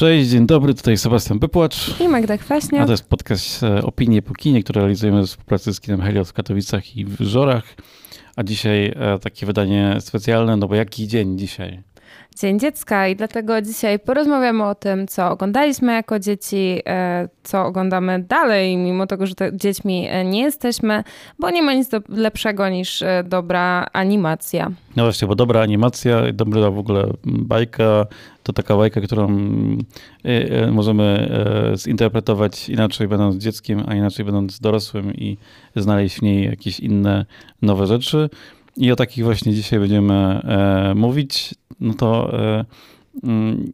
Cześć, dzień dobry, tutaj Sebastian Bypłacz. I Magda Kwaśniak. A to jest podcast e, Opinie po kinie, który realizujemy w współpracy z kinem Helios w Katowicach i w Żorach. A dzisiaj e, takie wydanie specjalne, no bo jaki dzień dzisiaj? Dzień Dziecka i dlatego dzisiaj porozmawiamy o tym, co oglądaliśmy jako dzieci, e, co oglądamy dalej, mimo tego, że dziećmi e, nie jesteśmy, bo nie ma nic lepszego niż e, dobra animacja. No właśnie, bo dobra animacja, dobra w ogóle bajka, to taka bajka, którą możemy zinterpretować inaczej będąc dzieckiem, a inaczej będąc dorosłym i znaleźć w niej jakieś inne nowe rzeczy. I o takich właśnie dzisiaj będziemy e, mówić. No to, e, mm,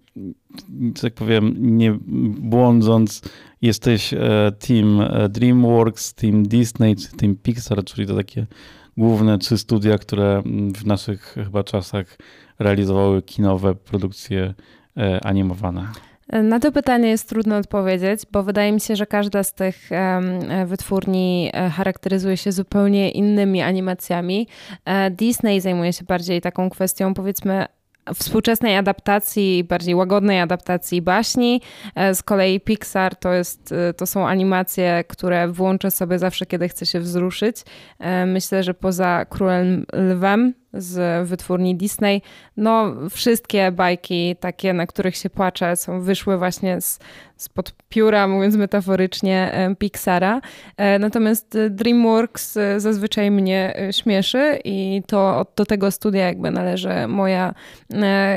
tak powiem, nie błądząc, jesteś e, team DreamWorks, team Disney, team Pixar, czyli to takie główne trzy studia, które w naszych chyba czasach realizowały kinowe produkcje animowane. Na to pytanie jest trudno odpowiedzieć, bo wydaje mi się, że każda z tych wytwórni e, charakteryzuje się zupełnie innymi animacjami. E, Disney zajmuje się bardziej taką kwestią, powiedzmy, współczesnej adaptacji, bardziej łagodnej adaptacji baśni. E, z kolei Pixar to, jest, to są animacje, które włączę sobie zawsze, kiedy chcę się wzruszyć. Myślę, że poza Królem Lwem z wytwórni Disney. No, wszystkie bajki takie, na których się płacze, są wyszły właśnie z, spod pióra, mówiąc metaforycznie, Pixara. E, natomiast DreamWorks e, zazwyczaj mnie e, śmieszy i to do tego studia jakby należy moja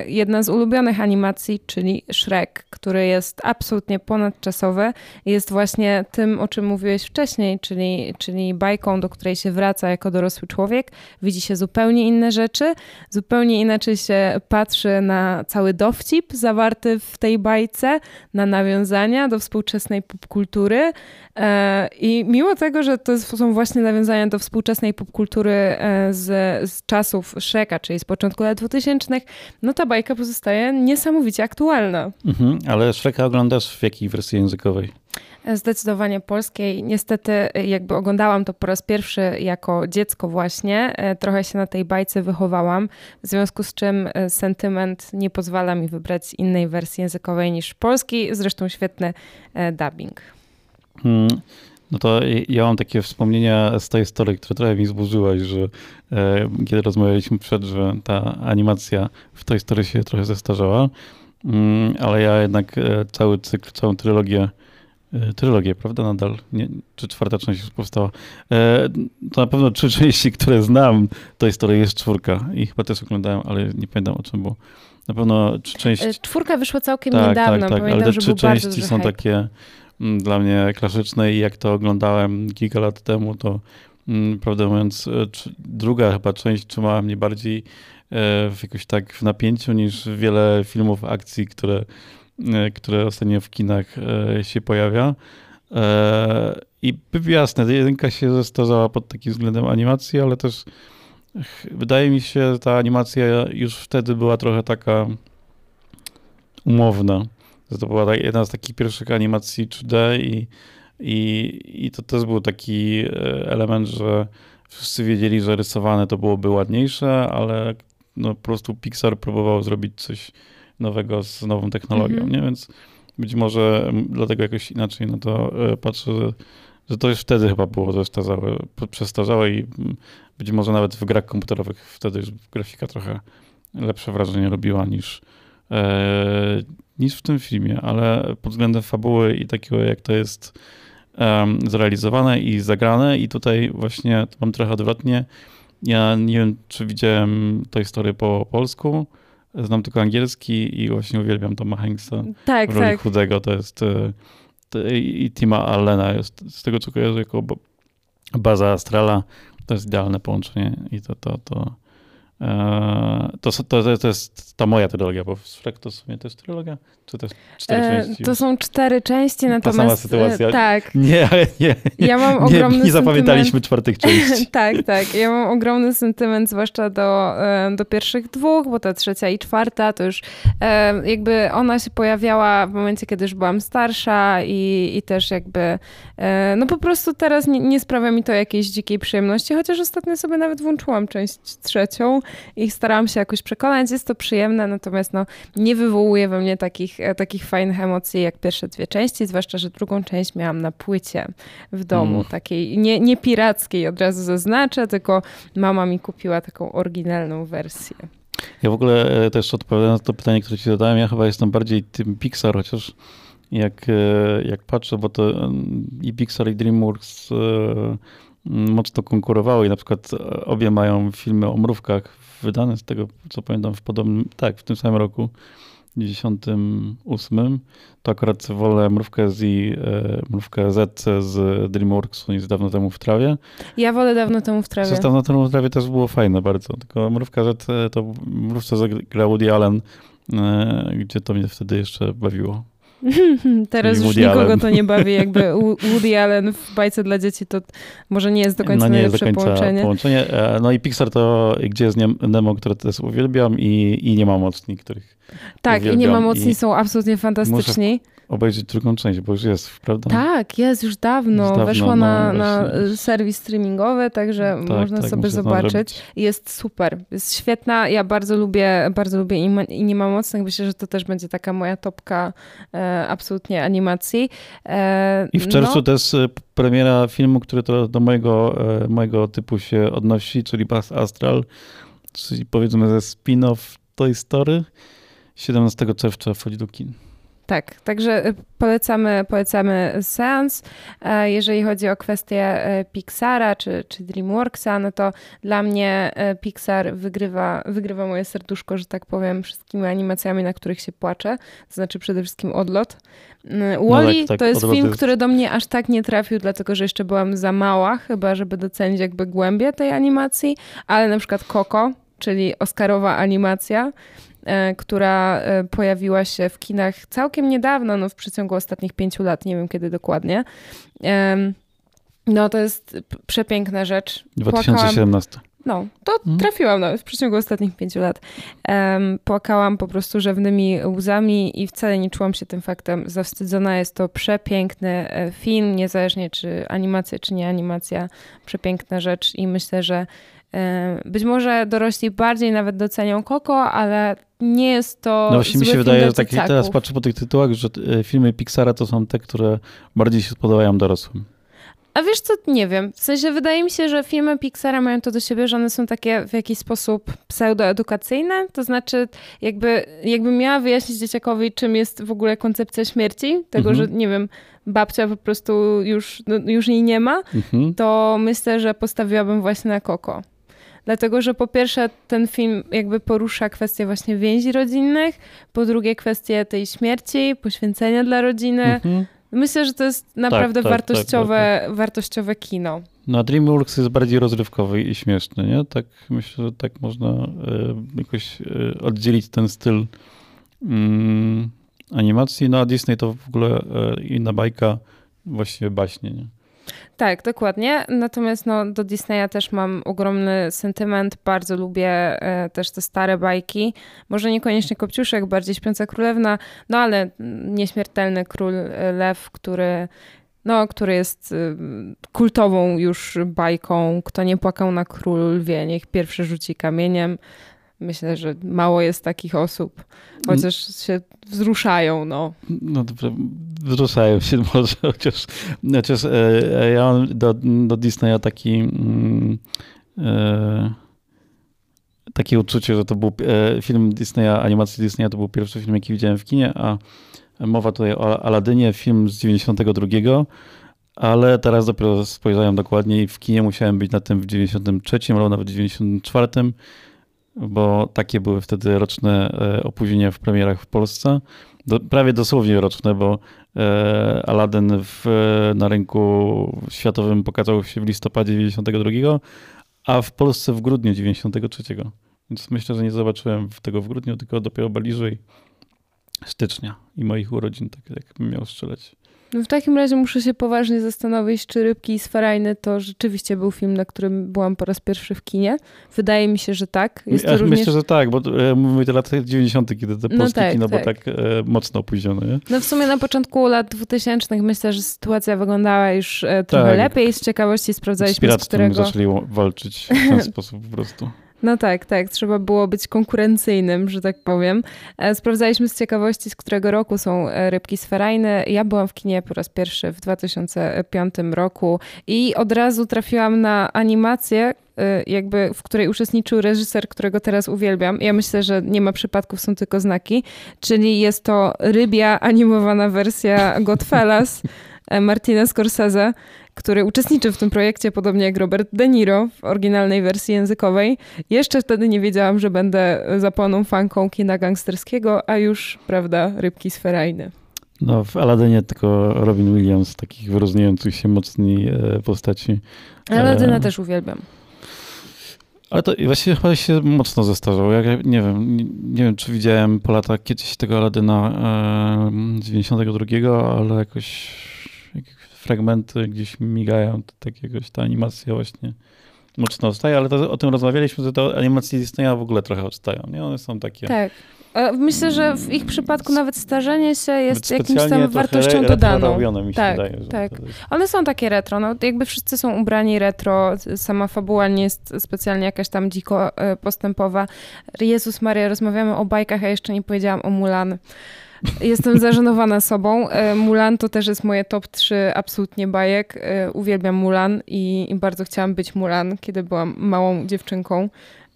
jedna z ulubionych animacji, czyli Shrek, który jest absolutnie ponadczasowy. Jest właśnie tym, o czym mówiłeś wcześniej, czyli, czyli bajką, do której się wraca jako dorosły człowiek. Widzi się zupełnie inne rzeczy, zupełnie inaczej się patrzy na cały dowcip zawarty w tej bajce, na nawiązania do współczesnej popkultury. E, I mimo tego, że to są właśnie nawiązania do współczesnej popkultury e, z, z czasów Shreka, czyli z początku lat 2000, no ta bajka pozostaje niesamowicie aktualna. Mhm, ale Shreka oglądasz w jakiej wersji językowej? Zdecydowanie polskiej. Niestety, jakby oglądałam to po raz pierwszy jako dziecko, właśnie. E, trochę się na tej bajce wychowałam, w związku z czym e, sentyment nie pozwala mi wybrać innej wersji językowej niż polski. Zresztą świetny e, dubbing. Hmm. No to ja mam takie wspomnienia z tej historii, które trochę mi zburzyłaś, że e, kiedy rozmawialiśmy przed, że ta animacja w tej historii się trochę zestarzała, mm, ale ja jednak e, cały cykl, całą trylogię trylogię, prawda? Nadal. Nie, czy czwarta część już powstała. E, to na pewno trzy części, które znam, to jest to jest czwórka. I chyba też oglądałem, ale nie pamiętam o czym było. Na pewno trzy części. E, czwórka wyszła całkiem tak, niedawno. Tak, tak, Pamiętam, ale te trzy części są takie mm, dla mnie klasyczne i jak to oglądałem kilka lat temu, to mm, prawdę mówiąc, druga chyba część trzymała mnie bardziej w jakoś tak w napięciu niż wiele filmów akcji, które E, które ostatnio w kinach e, się pojawia. E, I jasne, jedynka się zestarzała pod takim względem animacji, ale też wydaje mi się, że ta animacja już wtedy była trochę taka umowna. To była jedna z takich pierwszych animacji 3D i, i, i to też był taki element, że wszyscy wiedzieli, że rysowane to byłoby ładniejsze, ale no, po prostu Pixar próbował zrobić coś nowego z nową technologią, mm -hmm. nie? Więc być może dlatego jakoś inaczej na to e, patrzę, że, że to już wtedy chyba było zestarzałe, przestarzałe i być może nawet w grach komputerowych wtedy już grafika trochę lepsze wrażenie robiła niż, e, niż w tym filmie, ale pod względem fabuły i takiego jak to jest um, zrealizowane i zagrane i tutaj właśnie mam trochę odwrotnie. Ja nie wiem, czy widziałem tę historię po polsku, Znam tylko angielski i właśnie uwielbiam Toma Hanksa tak, w roli tak. chudego. To jest to, i Tima Allena jest z tego co kojarzę jako baza Astrala. To jest idealne połączenie i to, to, to E, to, to, to jest ta moja trylogia, bo Shrek to w sumie to jest trylogia? Czy to jest cztery e, części? To są cztery części, natomiast... Ta sama sytuacja? E, tak. Nie, ale nie. Ja mam ogromny nie, nie zapamiętaliśmy czwartych części. tak, tak. Ja mam ogromny sentyment, zwłaszcza do, do pierwszych dwóch, bo ta trzecia i czwarta to już jakby ona się pojawiała w momencie, kiedy już byłam starsza i, i też jakby no po prostu teraz nie, nie sprawia mi to jakiejś dzikiej przyjemności, chociaż ostatnio sobie nawet włączyłam część trzecią i starałam się jakoś przekonać. Jest to przyjemne, natomiast no, nie wywołuje we mnie takich, e, takich fajnych emocji jak pierwsze dwie części, zwłaszcza, że drugą część miałam na płycie w domu, mm. takiej nie, nie pirackiej, od razu zaznaczę, tylko mama mi kupiła taką oryginalną wersję. Ja w ogóle e, też odpowiadając na to pytanie, które ci zadałem, ja chyba jestem bardziej tym Pixar, chociaż jak, e, jak patrzę, bo to i Pixar i DreamWorks mocno konkurowały i na przykład obie mają filmy o mrówkach wydane z tego, co pamiętam, w podobnym, tak, w tym samym roku, 98, to akurat wolę mrówkę z, e, mrówkę Z z DreamWorksu niż dawno temu w trawie. Ja wolę dawno temu w trawie. Z dawno temu w trawie też było fajne bardzo, tylko mrówka Z e, to mrówce zagrał Woody Allen, e, gdzie to mnie wtedy jeszcze bawiło. Teraz już nikogo Allen. to nie bawi, jakby Woody Allen w bajce dla dzieci to może nie jest do końca no, nie najlepsze końca połączenie. połączenie. No i Pixar to Gdzie jest Nemo, które też uwielbiam i, i Nie ma mocni, których Tak, uwielbiam. i Nie ma mocni są absolutnie fantastyczni. Obejrzeć drugą część, bo już jest, prawda? Tak, jest już dawno. Już dawno Weszła na, no, na serwis streamingowy, także tak, można tak, sobie zobaczyć. Jest super, jest świetna. Ja bardzo lubię, bardzo lubię i, nie ma mocnych. Myślę, że to też będzie taka moja topka e, absolutnie animacji. E, I w czerwcu no. też e, premiera filmu, który to do mojego, e, mojego typu się odnosi, czyli Bas Astral, czyli powiedzmy ze spin-off Toy Story. 17 czerwca wchodzi do kin. Tak, także y, polecamy, polecamy seans. E, jeżeli chodzi o kwestię e, Pixara czy, czy DreamWorksa, no to dla mnie e, Pixar wygrywa, wygrywa moje serduszko, że tak powiem, wszystkimi animacjami, na których się płaczę. To znaczy przede wszystkim Odlot. Mm, Wally no tak, tak, to jest film, który do mnie aż tak nie trafił, dlatego że jeszcze byłam za mała, chyba żeby docenić jakby głębię tej animacji, ale na przykład Coco, czyli Oscarowa animacja, E, która e, pojawiła się w kinach całkiem niedawno, no w przeciągu ostatnich pięciu lat, nie wiem kiedy dokładnie. No to jest przepiękna rzecz. 2017. Płakałam, no, to mhm. trafiłam nawet w przeciągu ostatnich pięciu lat. Płakałam po prostu rzewnymi łzami i wcale nie czułam się tym faktem zawstydzona. Jest to przepiękny e, film, niezależnie czy animacja, czy nie animacja. Przepiękna rzecz i myślę, że być może dorośli bardziej nawet docenią Koko, ale nie jest to. No właśnie mi się wydaje, że tak teraz patrzę po tych tytułach, że e, filmy Pixara to są te, które bardziej się spodobają dorosłym. A wiesz co, nie wiem. W sensie wydaje mi się, że filmy Pixara mają to do siebie, że one są takie w jakiś sposób pseudoedukacyjne. To znaczy, jakby, jakby miała wyjaśnić dzieciakowi, czym jest w ogóle koncepcja śmierci, tego, mhm. że nie wiem, babcia po prostu już, no, już jej nie ma, mhm. to myślę, że postawiłabym właśnie na Koko. Dlatego, że po pierwsze ten film jakby porusza kwestie właśnie więzi rodzinnych, po drugie kwestie tej śmierci, poświęcenia dla rodziny. Mhm. Myślę, że to jest naprawdę tak, tak, wartościowe, tak, tak, wartościowe kino. No, DreamWorks jest bardziej rozrywkowy i śmieszny, nie? Tak myślę, że tak można y, jakoś y, oddzielić ten styl y, animacji. No a Disney to w ogóle y, inna bajka, właściwie baśnie, nie? Tak, dokładnie. Natomiast no, do Disneya też mam ogromny sentyment. Bardzo lubię e, też te stare bajki. Może niekoniecznie Kopciuszek, bardziej Śpiąca Królewna, no ale Nieśmiertelny Król e, Lew, który no, który jest y, kultową już bajką. Kto nie płakał na król lwie, niech pierwszy rzuci kamieniem. Myślę, że mało jest takich osób, chociaż się wzruszają, no. No dobrze, wzruszają się może, chociaż, chociaż e, e, ja mam do, do Disneya taki mm, e, takie uczucie, że to był e, film Disneya, animacji Disneya, to był pierwszy film, jaki widziałem w kinie, a mowa tutaj o Aladynie, film z 92, ale teraz dopiero spojrzałem dokładniej, w kinie musiałem być na tym w 93 albo nawet w 94 bo takie były wtedy roczne e, opóźnienia w premierach w Polsce. Do, prawie dosłownie roczne, bo e, Aladdin w, na rynku światowym pokazał się w listopadzie 92, a w Polsce w grudniu 93. Więc myślę, że nie zobaczyłem tego w grudniu, tylko dopiero bliżej stycznia i moich urodzin, tak jakbym miał strzelać. No w takim razie muszę się poważnie zastanowić, czy Rybki i Sferajny to rzeczywiście był film, na którym byłam po raz pierwszy w kinie. Wydaje mi się, że tak. Jest ja również... Myślę, że tak, bo e, mówimy te lata 90., kiedy to no polskie tak, kino tak. było tak e, mocno opóźnione. Nie? No w sumie na początku lat 2000 myślę, że sytuacja wyglądała już e, trochę tak. lepiej. Z ciekawości sprawdzaliśmy, z, z którego... zaczęli walczyć w ten sposób po prostu. No tak, tak. Trzeba było być konkurencyjnym, że tak powiem. E, sprawdzaliśmy z ciekawości, z którego roku są e, rybki sferajne. Ja byłam w kinie po raz pierwszy w 2005 roku i od razu trafiłam na animację, e, jakby, w której uczestniczył reżyser, którego teraz uwielbiam. Ja myślę, że nie ma przypadków, są tylko znaki. Czyli jest to rybia animowana wersja Godfellas Martina Scorsese który uczestniczył w tym projekcie, podobnie jak Robert De Niro w oryginalnej wersji językowej. Jeszcze wtedy nie wiedziałam, że będę zapłoną fanką kina gangsterskiego, a już, prawda, rybki sferajne. No, w Aladynie tylko Robin Williams, takich wyróżniających się mocniej e, postaci. Aladyna e... też uwielbiam. Ale to właściwie chyba się mocno zestarzał. Ja nie wiem, nie, nie, wiem, czy widziałem po latach kiedyś tego Aladyna e, 92, ale jakoś fragmenty gdzieś migają, to tak jakoś ta animacja właśnie mocno odstaje, ale to, o tym rozmawialiśmy, że te animacje Disneya w ogóle trochę odstają, nie? One są takie... Tak. Myślę, że w ich przypadku nawet starzenie się jest jakimś tam wartością dodaną. Mi się tak, wydaje, tak. Jest... One są takie retro, no jakby wszyscy są ubrani retro, sama fabuła nie jest specjalnie jakaś tam dziko e, postępowa. Jezus Maria, rozmawiamy o bajkach, a jeszcze nie powiedziałam o Mulan. Jestem zażenowana sobą. E, Mulan to też jest moje top 3 absolutnie bajek. E, uwielbiam Mulan i, i bardzo chciałam być Mulan, kiedy byłam małą dziewczynką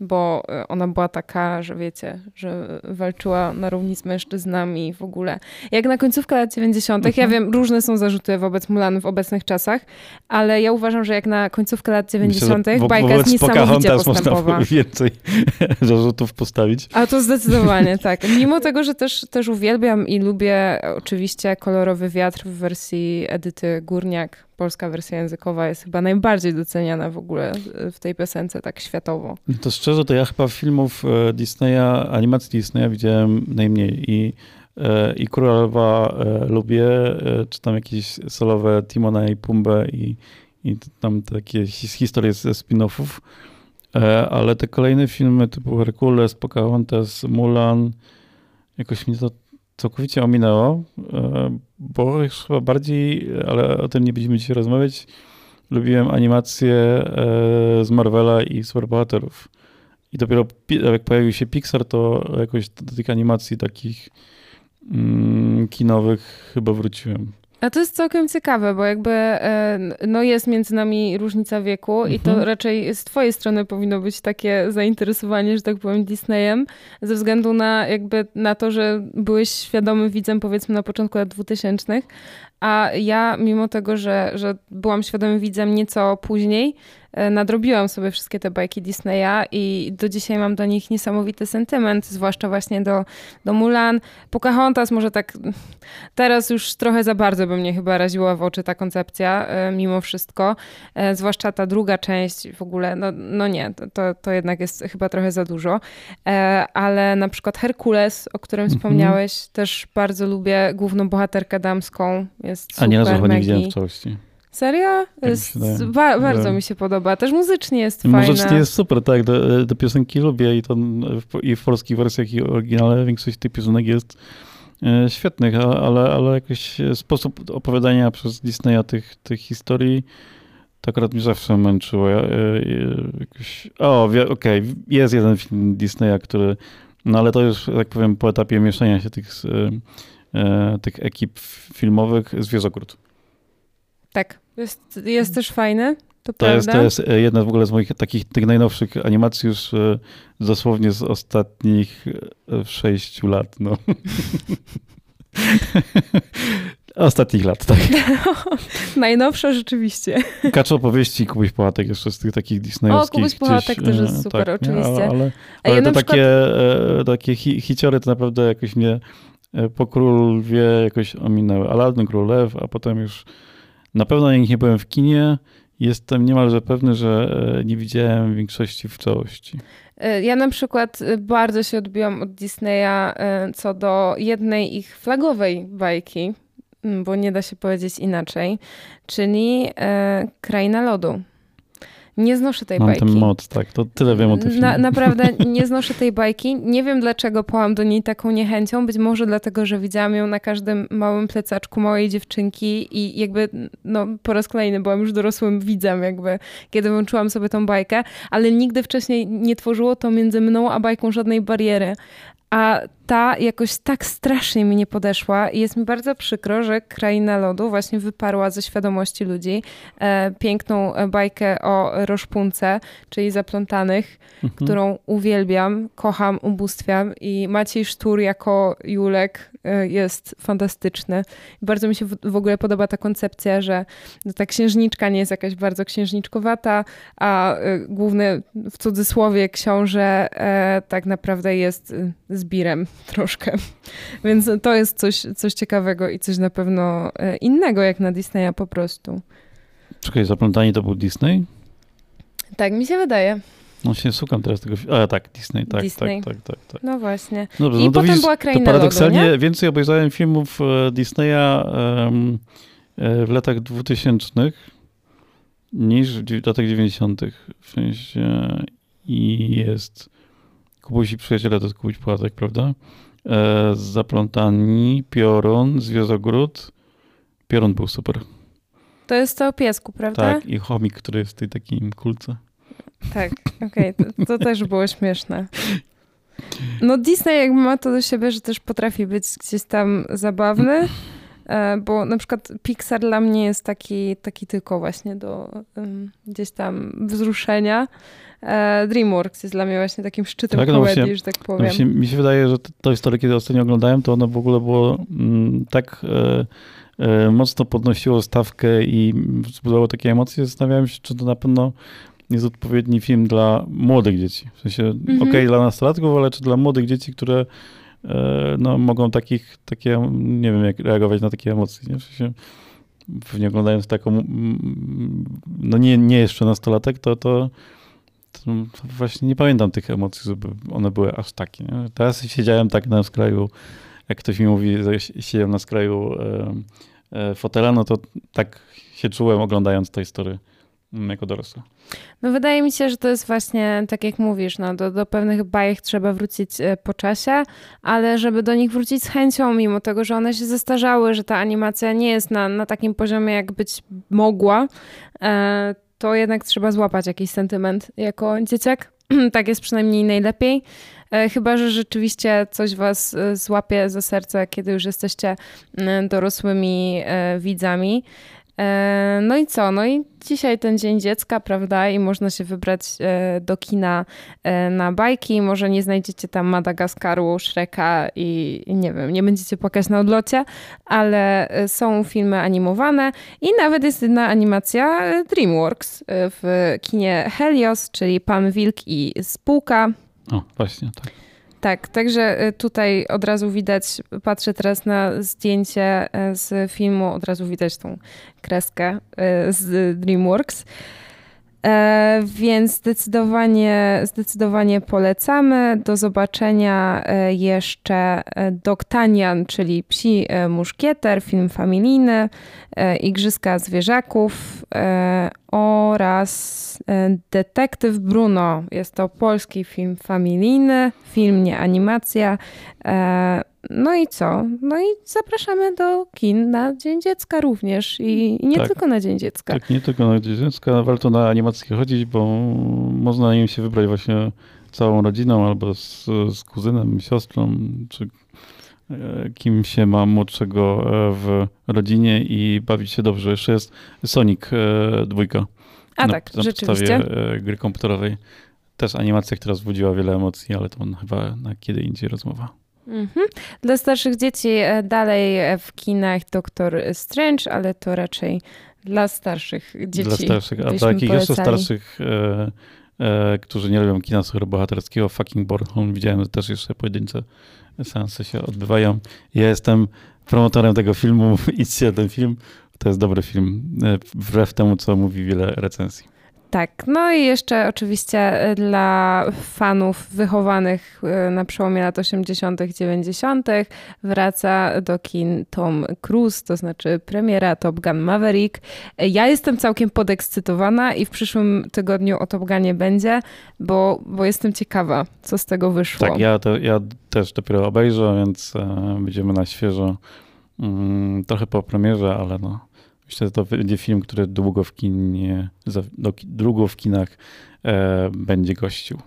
bo e, ona była taka, że wiecie, że walczyła na równi z mężczyznami w ogóle. Jak na końcówkę lat 90., mhm. ja wiem, różne są zarzuty wobec Mulan w obecnych czasach, ale ja uważam, że jak na końcówkę lat 90. Myślę, bajka jest niesamowicie postępowa. Można więcej zarzutów postawić. A to zdecydowanie, tak. Mimo tego, że też, też uwielbiam i lubię oczywiście kolorowy wiatr w wersji Edyty Górniak, polska wersja językowa jest chyba najbardziej doceniana w ogóle w tej piosence tak światowo. To szczerze, to ja chyba filmów e, Disneya, animacji Disneya widziałem najmniej i e, i Królowa e, lubię, czy tam jakieś solowe Timona i Pumbę i, i tam takie historie ze spin-offów, ale te kolejne filmy typu Herkules, Pocahontas, Mulan, jakoś mnie to całkowicie ominęło, e, bo już chyba bardziej, ale o tym nie będziemy dzisiaj rozmawiać, lubiłem animacje e, z Marvela i superbohaterów. I dopiero jak pojawił się Pixar, to jakoś do tych animacji takich mm, kinowych chyba wróciłem. A to jest całkiem ciekawe, bo jakby e, no jest między nami różnica wieku mhm. i to mhm. raczej z twojej strony powinno być takie zainteresowanie, że tak powiem, Disneyem, ze względu na jakby na to, że byłeś świadomym widzem powiedzmy na początku lat 2000, a ja mimo tego, że, że byłam świadomym widzem nieco później, E, nadrobiłam sobie wszystkie te bajki Disneya i do dzisiaj mam do nich niesamowity sentyment, zwłaszcza właśnie do, do Mulan. Pocahontas może tak teraz już trochę za bardzo by mnie chyba raziła w oczy ta koncepcja e, mimo wszystko, e, zwłaszcza ta druga część w ogóle, no, no nie, to, to jednak jest chyba trochę za dużo, ale na przykład Herkules, o którym mhm. wspomniałeś, też bardzo lubię główną bohaterkę damską, jest super, A nie razu nie widziałem w całości. Serio? Jest, ba bardzo mi się podoba. Też muzycznie jest fajna. Muzycznie jest super, tak. Do, do piosenki lubię i to i w polskich wersjach i oryginale większość tych piosenek jest e, świetnych, ale, ale jakiś sposób opowiadania przez Disneya tych, tych historii to akurat mnie zawsze męczyło. Ja, e, jakoś, o, okej, okay, jest jeden film Disneya, który, no ale to już, tak powiem, po etapie mieszania się tych, e, tych ekip filmowych, Zwierzogród. Tak, jest, jest też fajny. To, to, jest, to jest e, jedna w ogóle z moich takich tych najnowszych animacji już e, dosłownie z ostatnich e, sześciu lat. No. Ostatnich lat, tak. Najnowsza rzeczywiście. Kaczo opowieści Kubuś Połatek jeszcze z tych takich disneyowskich. O, Kubuś Połatek też jest super, tak, oczywiście. Ale, ale, ale ja te przykład... takie, takie hi hiciory to naprawdę jakoś mnie po Królowie jakoś ominęły. Aladdin, Królew, a potem już na pewno jak nie byłem w kinie. Jestem niemalże pewny, że e, nie widziałem większości w całości. E, ja na przykład e, bardzo się odbiłam od Disneya co do jednej ich flagowej bajki, bo nie da się powiedzieć inaczej, czyli Kraina Lodu. Nie znoszę tej Mam bajki. ten mod, tak. To tyle wiem o tym. Na, naprawdę nie znoszę tej bajki. Nie wiem dlaczego pałam do niej taką niechęcią. Być może dlatego, że widziałam ją na każdym małym plecaczku małej dziewczynki i jakby no, po raz kolejny byłam już dorosłym widzem jakby, kiedy włączyłam sobie tą bajkę, ale nigdy wcześniej nie tworzyło to między mną a bajką żadnej bariery. A ta jakoś tak strasznie mi nie podeszła i jest mi bardzo przykro, że Kraina Lodu właśnie wyparła ze świadomości ludzi e, piękną bajkę o roszpunce, czyli zaplątanych, mhm. którą uwielbiam, kocham, ubóstwiam i Maciej Sztur jako Julek e, jest fantastyczny. Bardzo mi się w, w, ogóle podoba ta koncepcja, że ta księżniczka nie jest jakaś bardzo księżniczkowata, a e, główny w cudzysłowie książę e, tak naprawdę jest e, zbirem troszkę. Więc to jest coś, coś ciekawego i coś na pewno e, innego jak na Disneya po prostu. Czekaj, Zaplątani to był Disney? Tak, mi się wydaje. No się szukam teraz tego. A tak, Disney, tak, tak Disney. tak, tak, tak, tak. No właśnie. Dobrze, I no potem widzisz, była Kraina to paradoksalnie Lodu, więcej obejrzałem filmów e, Disneya um, w latach 2000 niż w latach 90. W sensie i jest Kubuś i przyjaciele to jest Kubuś Płatek, prawda? E, zaplątani, Piorun, Zwiezogród. Piorun był super. To jest to o piesku, prawda? Tak, i chomik, który jest w tej takim kulce. Tak, okej, okay. to, to też było śmieszne. No Disney jakby ma to do siebie, że też potrafi być gdzieś tam zabawny, bo na przykład Pixar dla mnie jest taki, taki tylko właśnie do um, gdzieś tam wzruszenia. E, DreamWorks jest dla mnie właśnie takim szczytem tak, no komedii, właśnie, że tak powiem. No mi się wydaje, że to historię, kiedy ostatnio oglądałem, to ono w ogóle było mm, tak e, e, mocno podnosiło stawkę i wzbudzało takie emocje. Zastanawiałem się, czy to na pewno jest odpowiedni film dla młodych dzieci. W sensie, mhm. okej, okay, dla nastolatków, ale czy dla młodych dzieci, które e, no, mogą takich, takie, nie wiem, jak reagować na takie emocje. Nie? W sensie, pewnie oglądając taką, no nie, nie jeszcze nastolatek, to, to właśnie nie pamiętam tych emocji, żeby one były aż takie. Nie? Teraz siedziałem tak na skraju, jak ktoś mi mówi, że siedziałem na skraju e, e, fotela, no to tak się czułem oglądając tej historię mm, jako dorosły. No wydaje mi się, że to jest właśnie tak jak mówisz, no do, do pewnych bajek trzeba wrócić e, po czasie, ale żeby do nich wrócić z chęcią, mimo tego, że one się zestarzały, że ta animacja nie jest na, na takim poziomie, jak być mogła, to jednak trzeba złapać jakiś sentyment jako dzieciak. tak jest przynajmniej najlepiej. E, chyba, że rzeczywiście coś was e, złapie za serce, kiedy już jesteście dorosłymi e, widzami. E, no i co? No i dzisiaj ten Dzień Dziecka, prawda? I można się wybrać e, do kina e, na bajki. Może nie znajdziecie tam Madagaskaru, Shreka i nie wiem, nie będziecie płakać na odlocie, ale są filmy animowane i nawet jest jedna animacja DreamWorks w kinie Helios, czyli Pan Wilk i Spółka. O, właśnie, tak. Tak, także y, tutaj od razu widać, patrzę teraz na zdjęcie y, z filmu, od razu widać tą kreskę y, z DreamWorks. E, więc zdecydowanie, zdecydowanie polecamy. Do zobaczenia e, jeszcze e, Doktanian, czyli Psi Muszkieter, film familijny, Igrzyska Zwierzaków oraz Detektyw Bruno. Jest to polski film familijny, film, nie animacja. No i co? No i zapraszamy do kin na Dzień Dziecka również i, i nie tak, tylko na Dzień Dziecka. Tak, nie tylko na Dzień Dziecka. Warto na animację chodzić, bo można na nim się wybrać właśnie całą rodziną albo z, z kuzynem, siostrą, czy e, kim się ma młodszego e, w rodzinie i bawić się dobrze. Jeszcze jest Sonic e, dwójka. A na, tak, na rzeczywiście. podstawie gry komputerowej. Też animacja, która wzbudziła wiele emocji, ale to chyba na kiedy indziej rozmowa. Mhm. Dla starszych dzieci e, dalej e, w kinach Doktor Strange, ale to raczej dla starszych dzieci. Dla starszych, a dla takich jeszcze starszych, e, e, którzy nie lubią kina superbohaterskiego, fucking Bornholm, widziałem że też jeszcze pojedyncze seanse się odbywają. Ja jestem promotorem tego filmu, idźcie ten film, to jest dobry film, e, wbrew temu, co mówi wiele recenzji. Tak, no i jeszcze oczywiście dla fanów wychowanych na przełomie lat 80., 90., wraca do kin Tom Cruise, to znaczy premiera Top Gun Maverick. Ja jestem całkiem podekscytowana i w przyszłym tygodniu o Top Gunie będzie, bo, bo jestem ciekawa, co z tego wyszło. Tak, ja, to, ja też dopiero obejrzę, więc e, będziemy na świeżo. Mm, trochę po premierze, ale no. Myślę, że to będzie film, który długo w kinie, długo w kinach e, będzie gościł.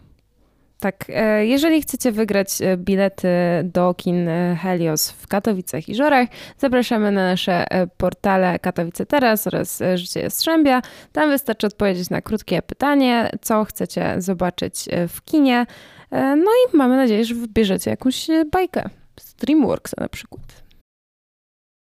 Tak, e, jeżeli chcecie wygrać e, bilety do kin Helios w Katowicach i Żorach, zapraszamy na nasze portale Katowice Teraz oraz Życie Jastrzębia. Tam wystarczy odpowiedzieć na krótkie pytanie, co chcecie zobaczyć w kinie. No i mamy nadzieję, że wybierzecie jakąś bajkę z na przykład.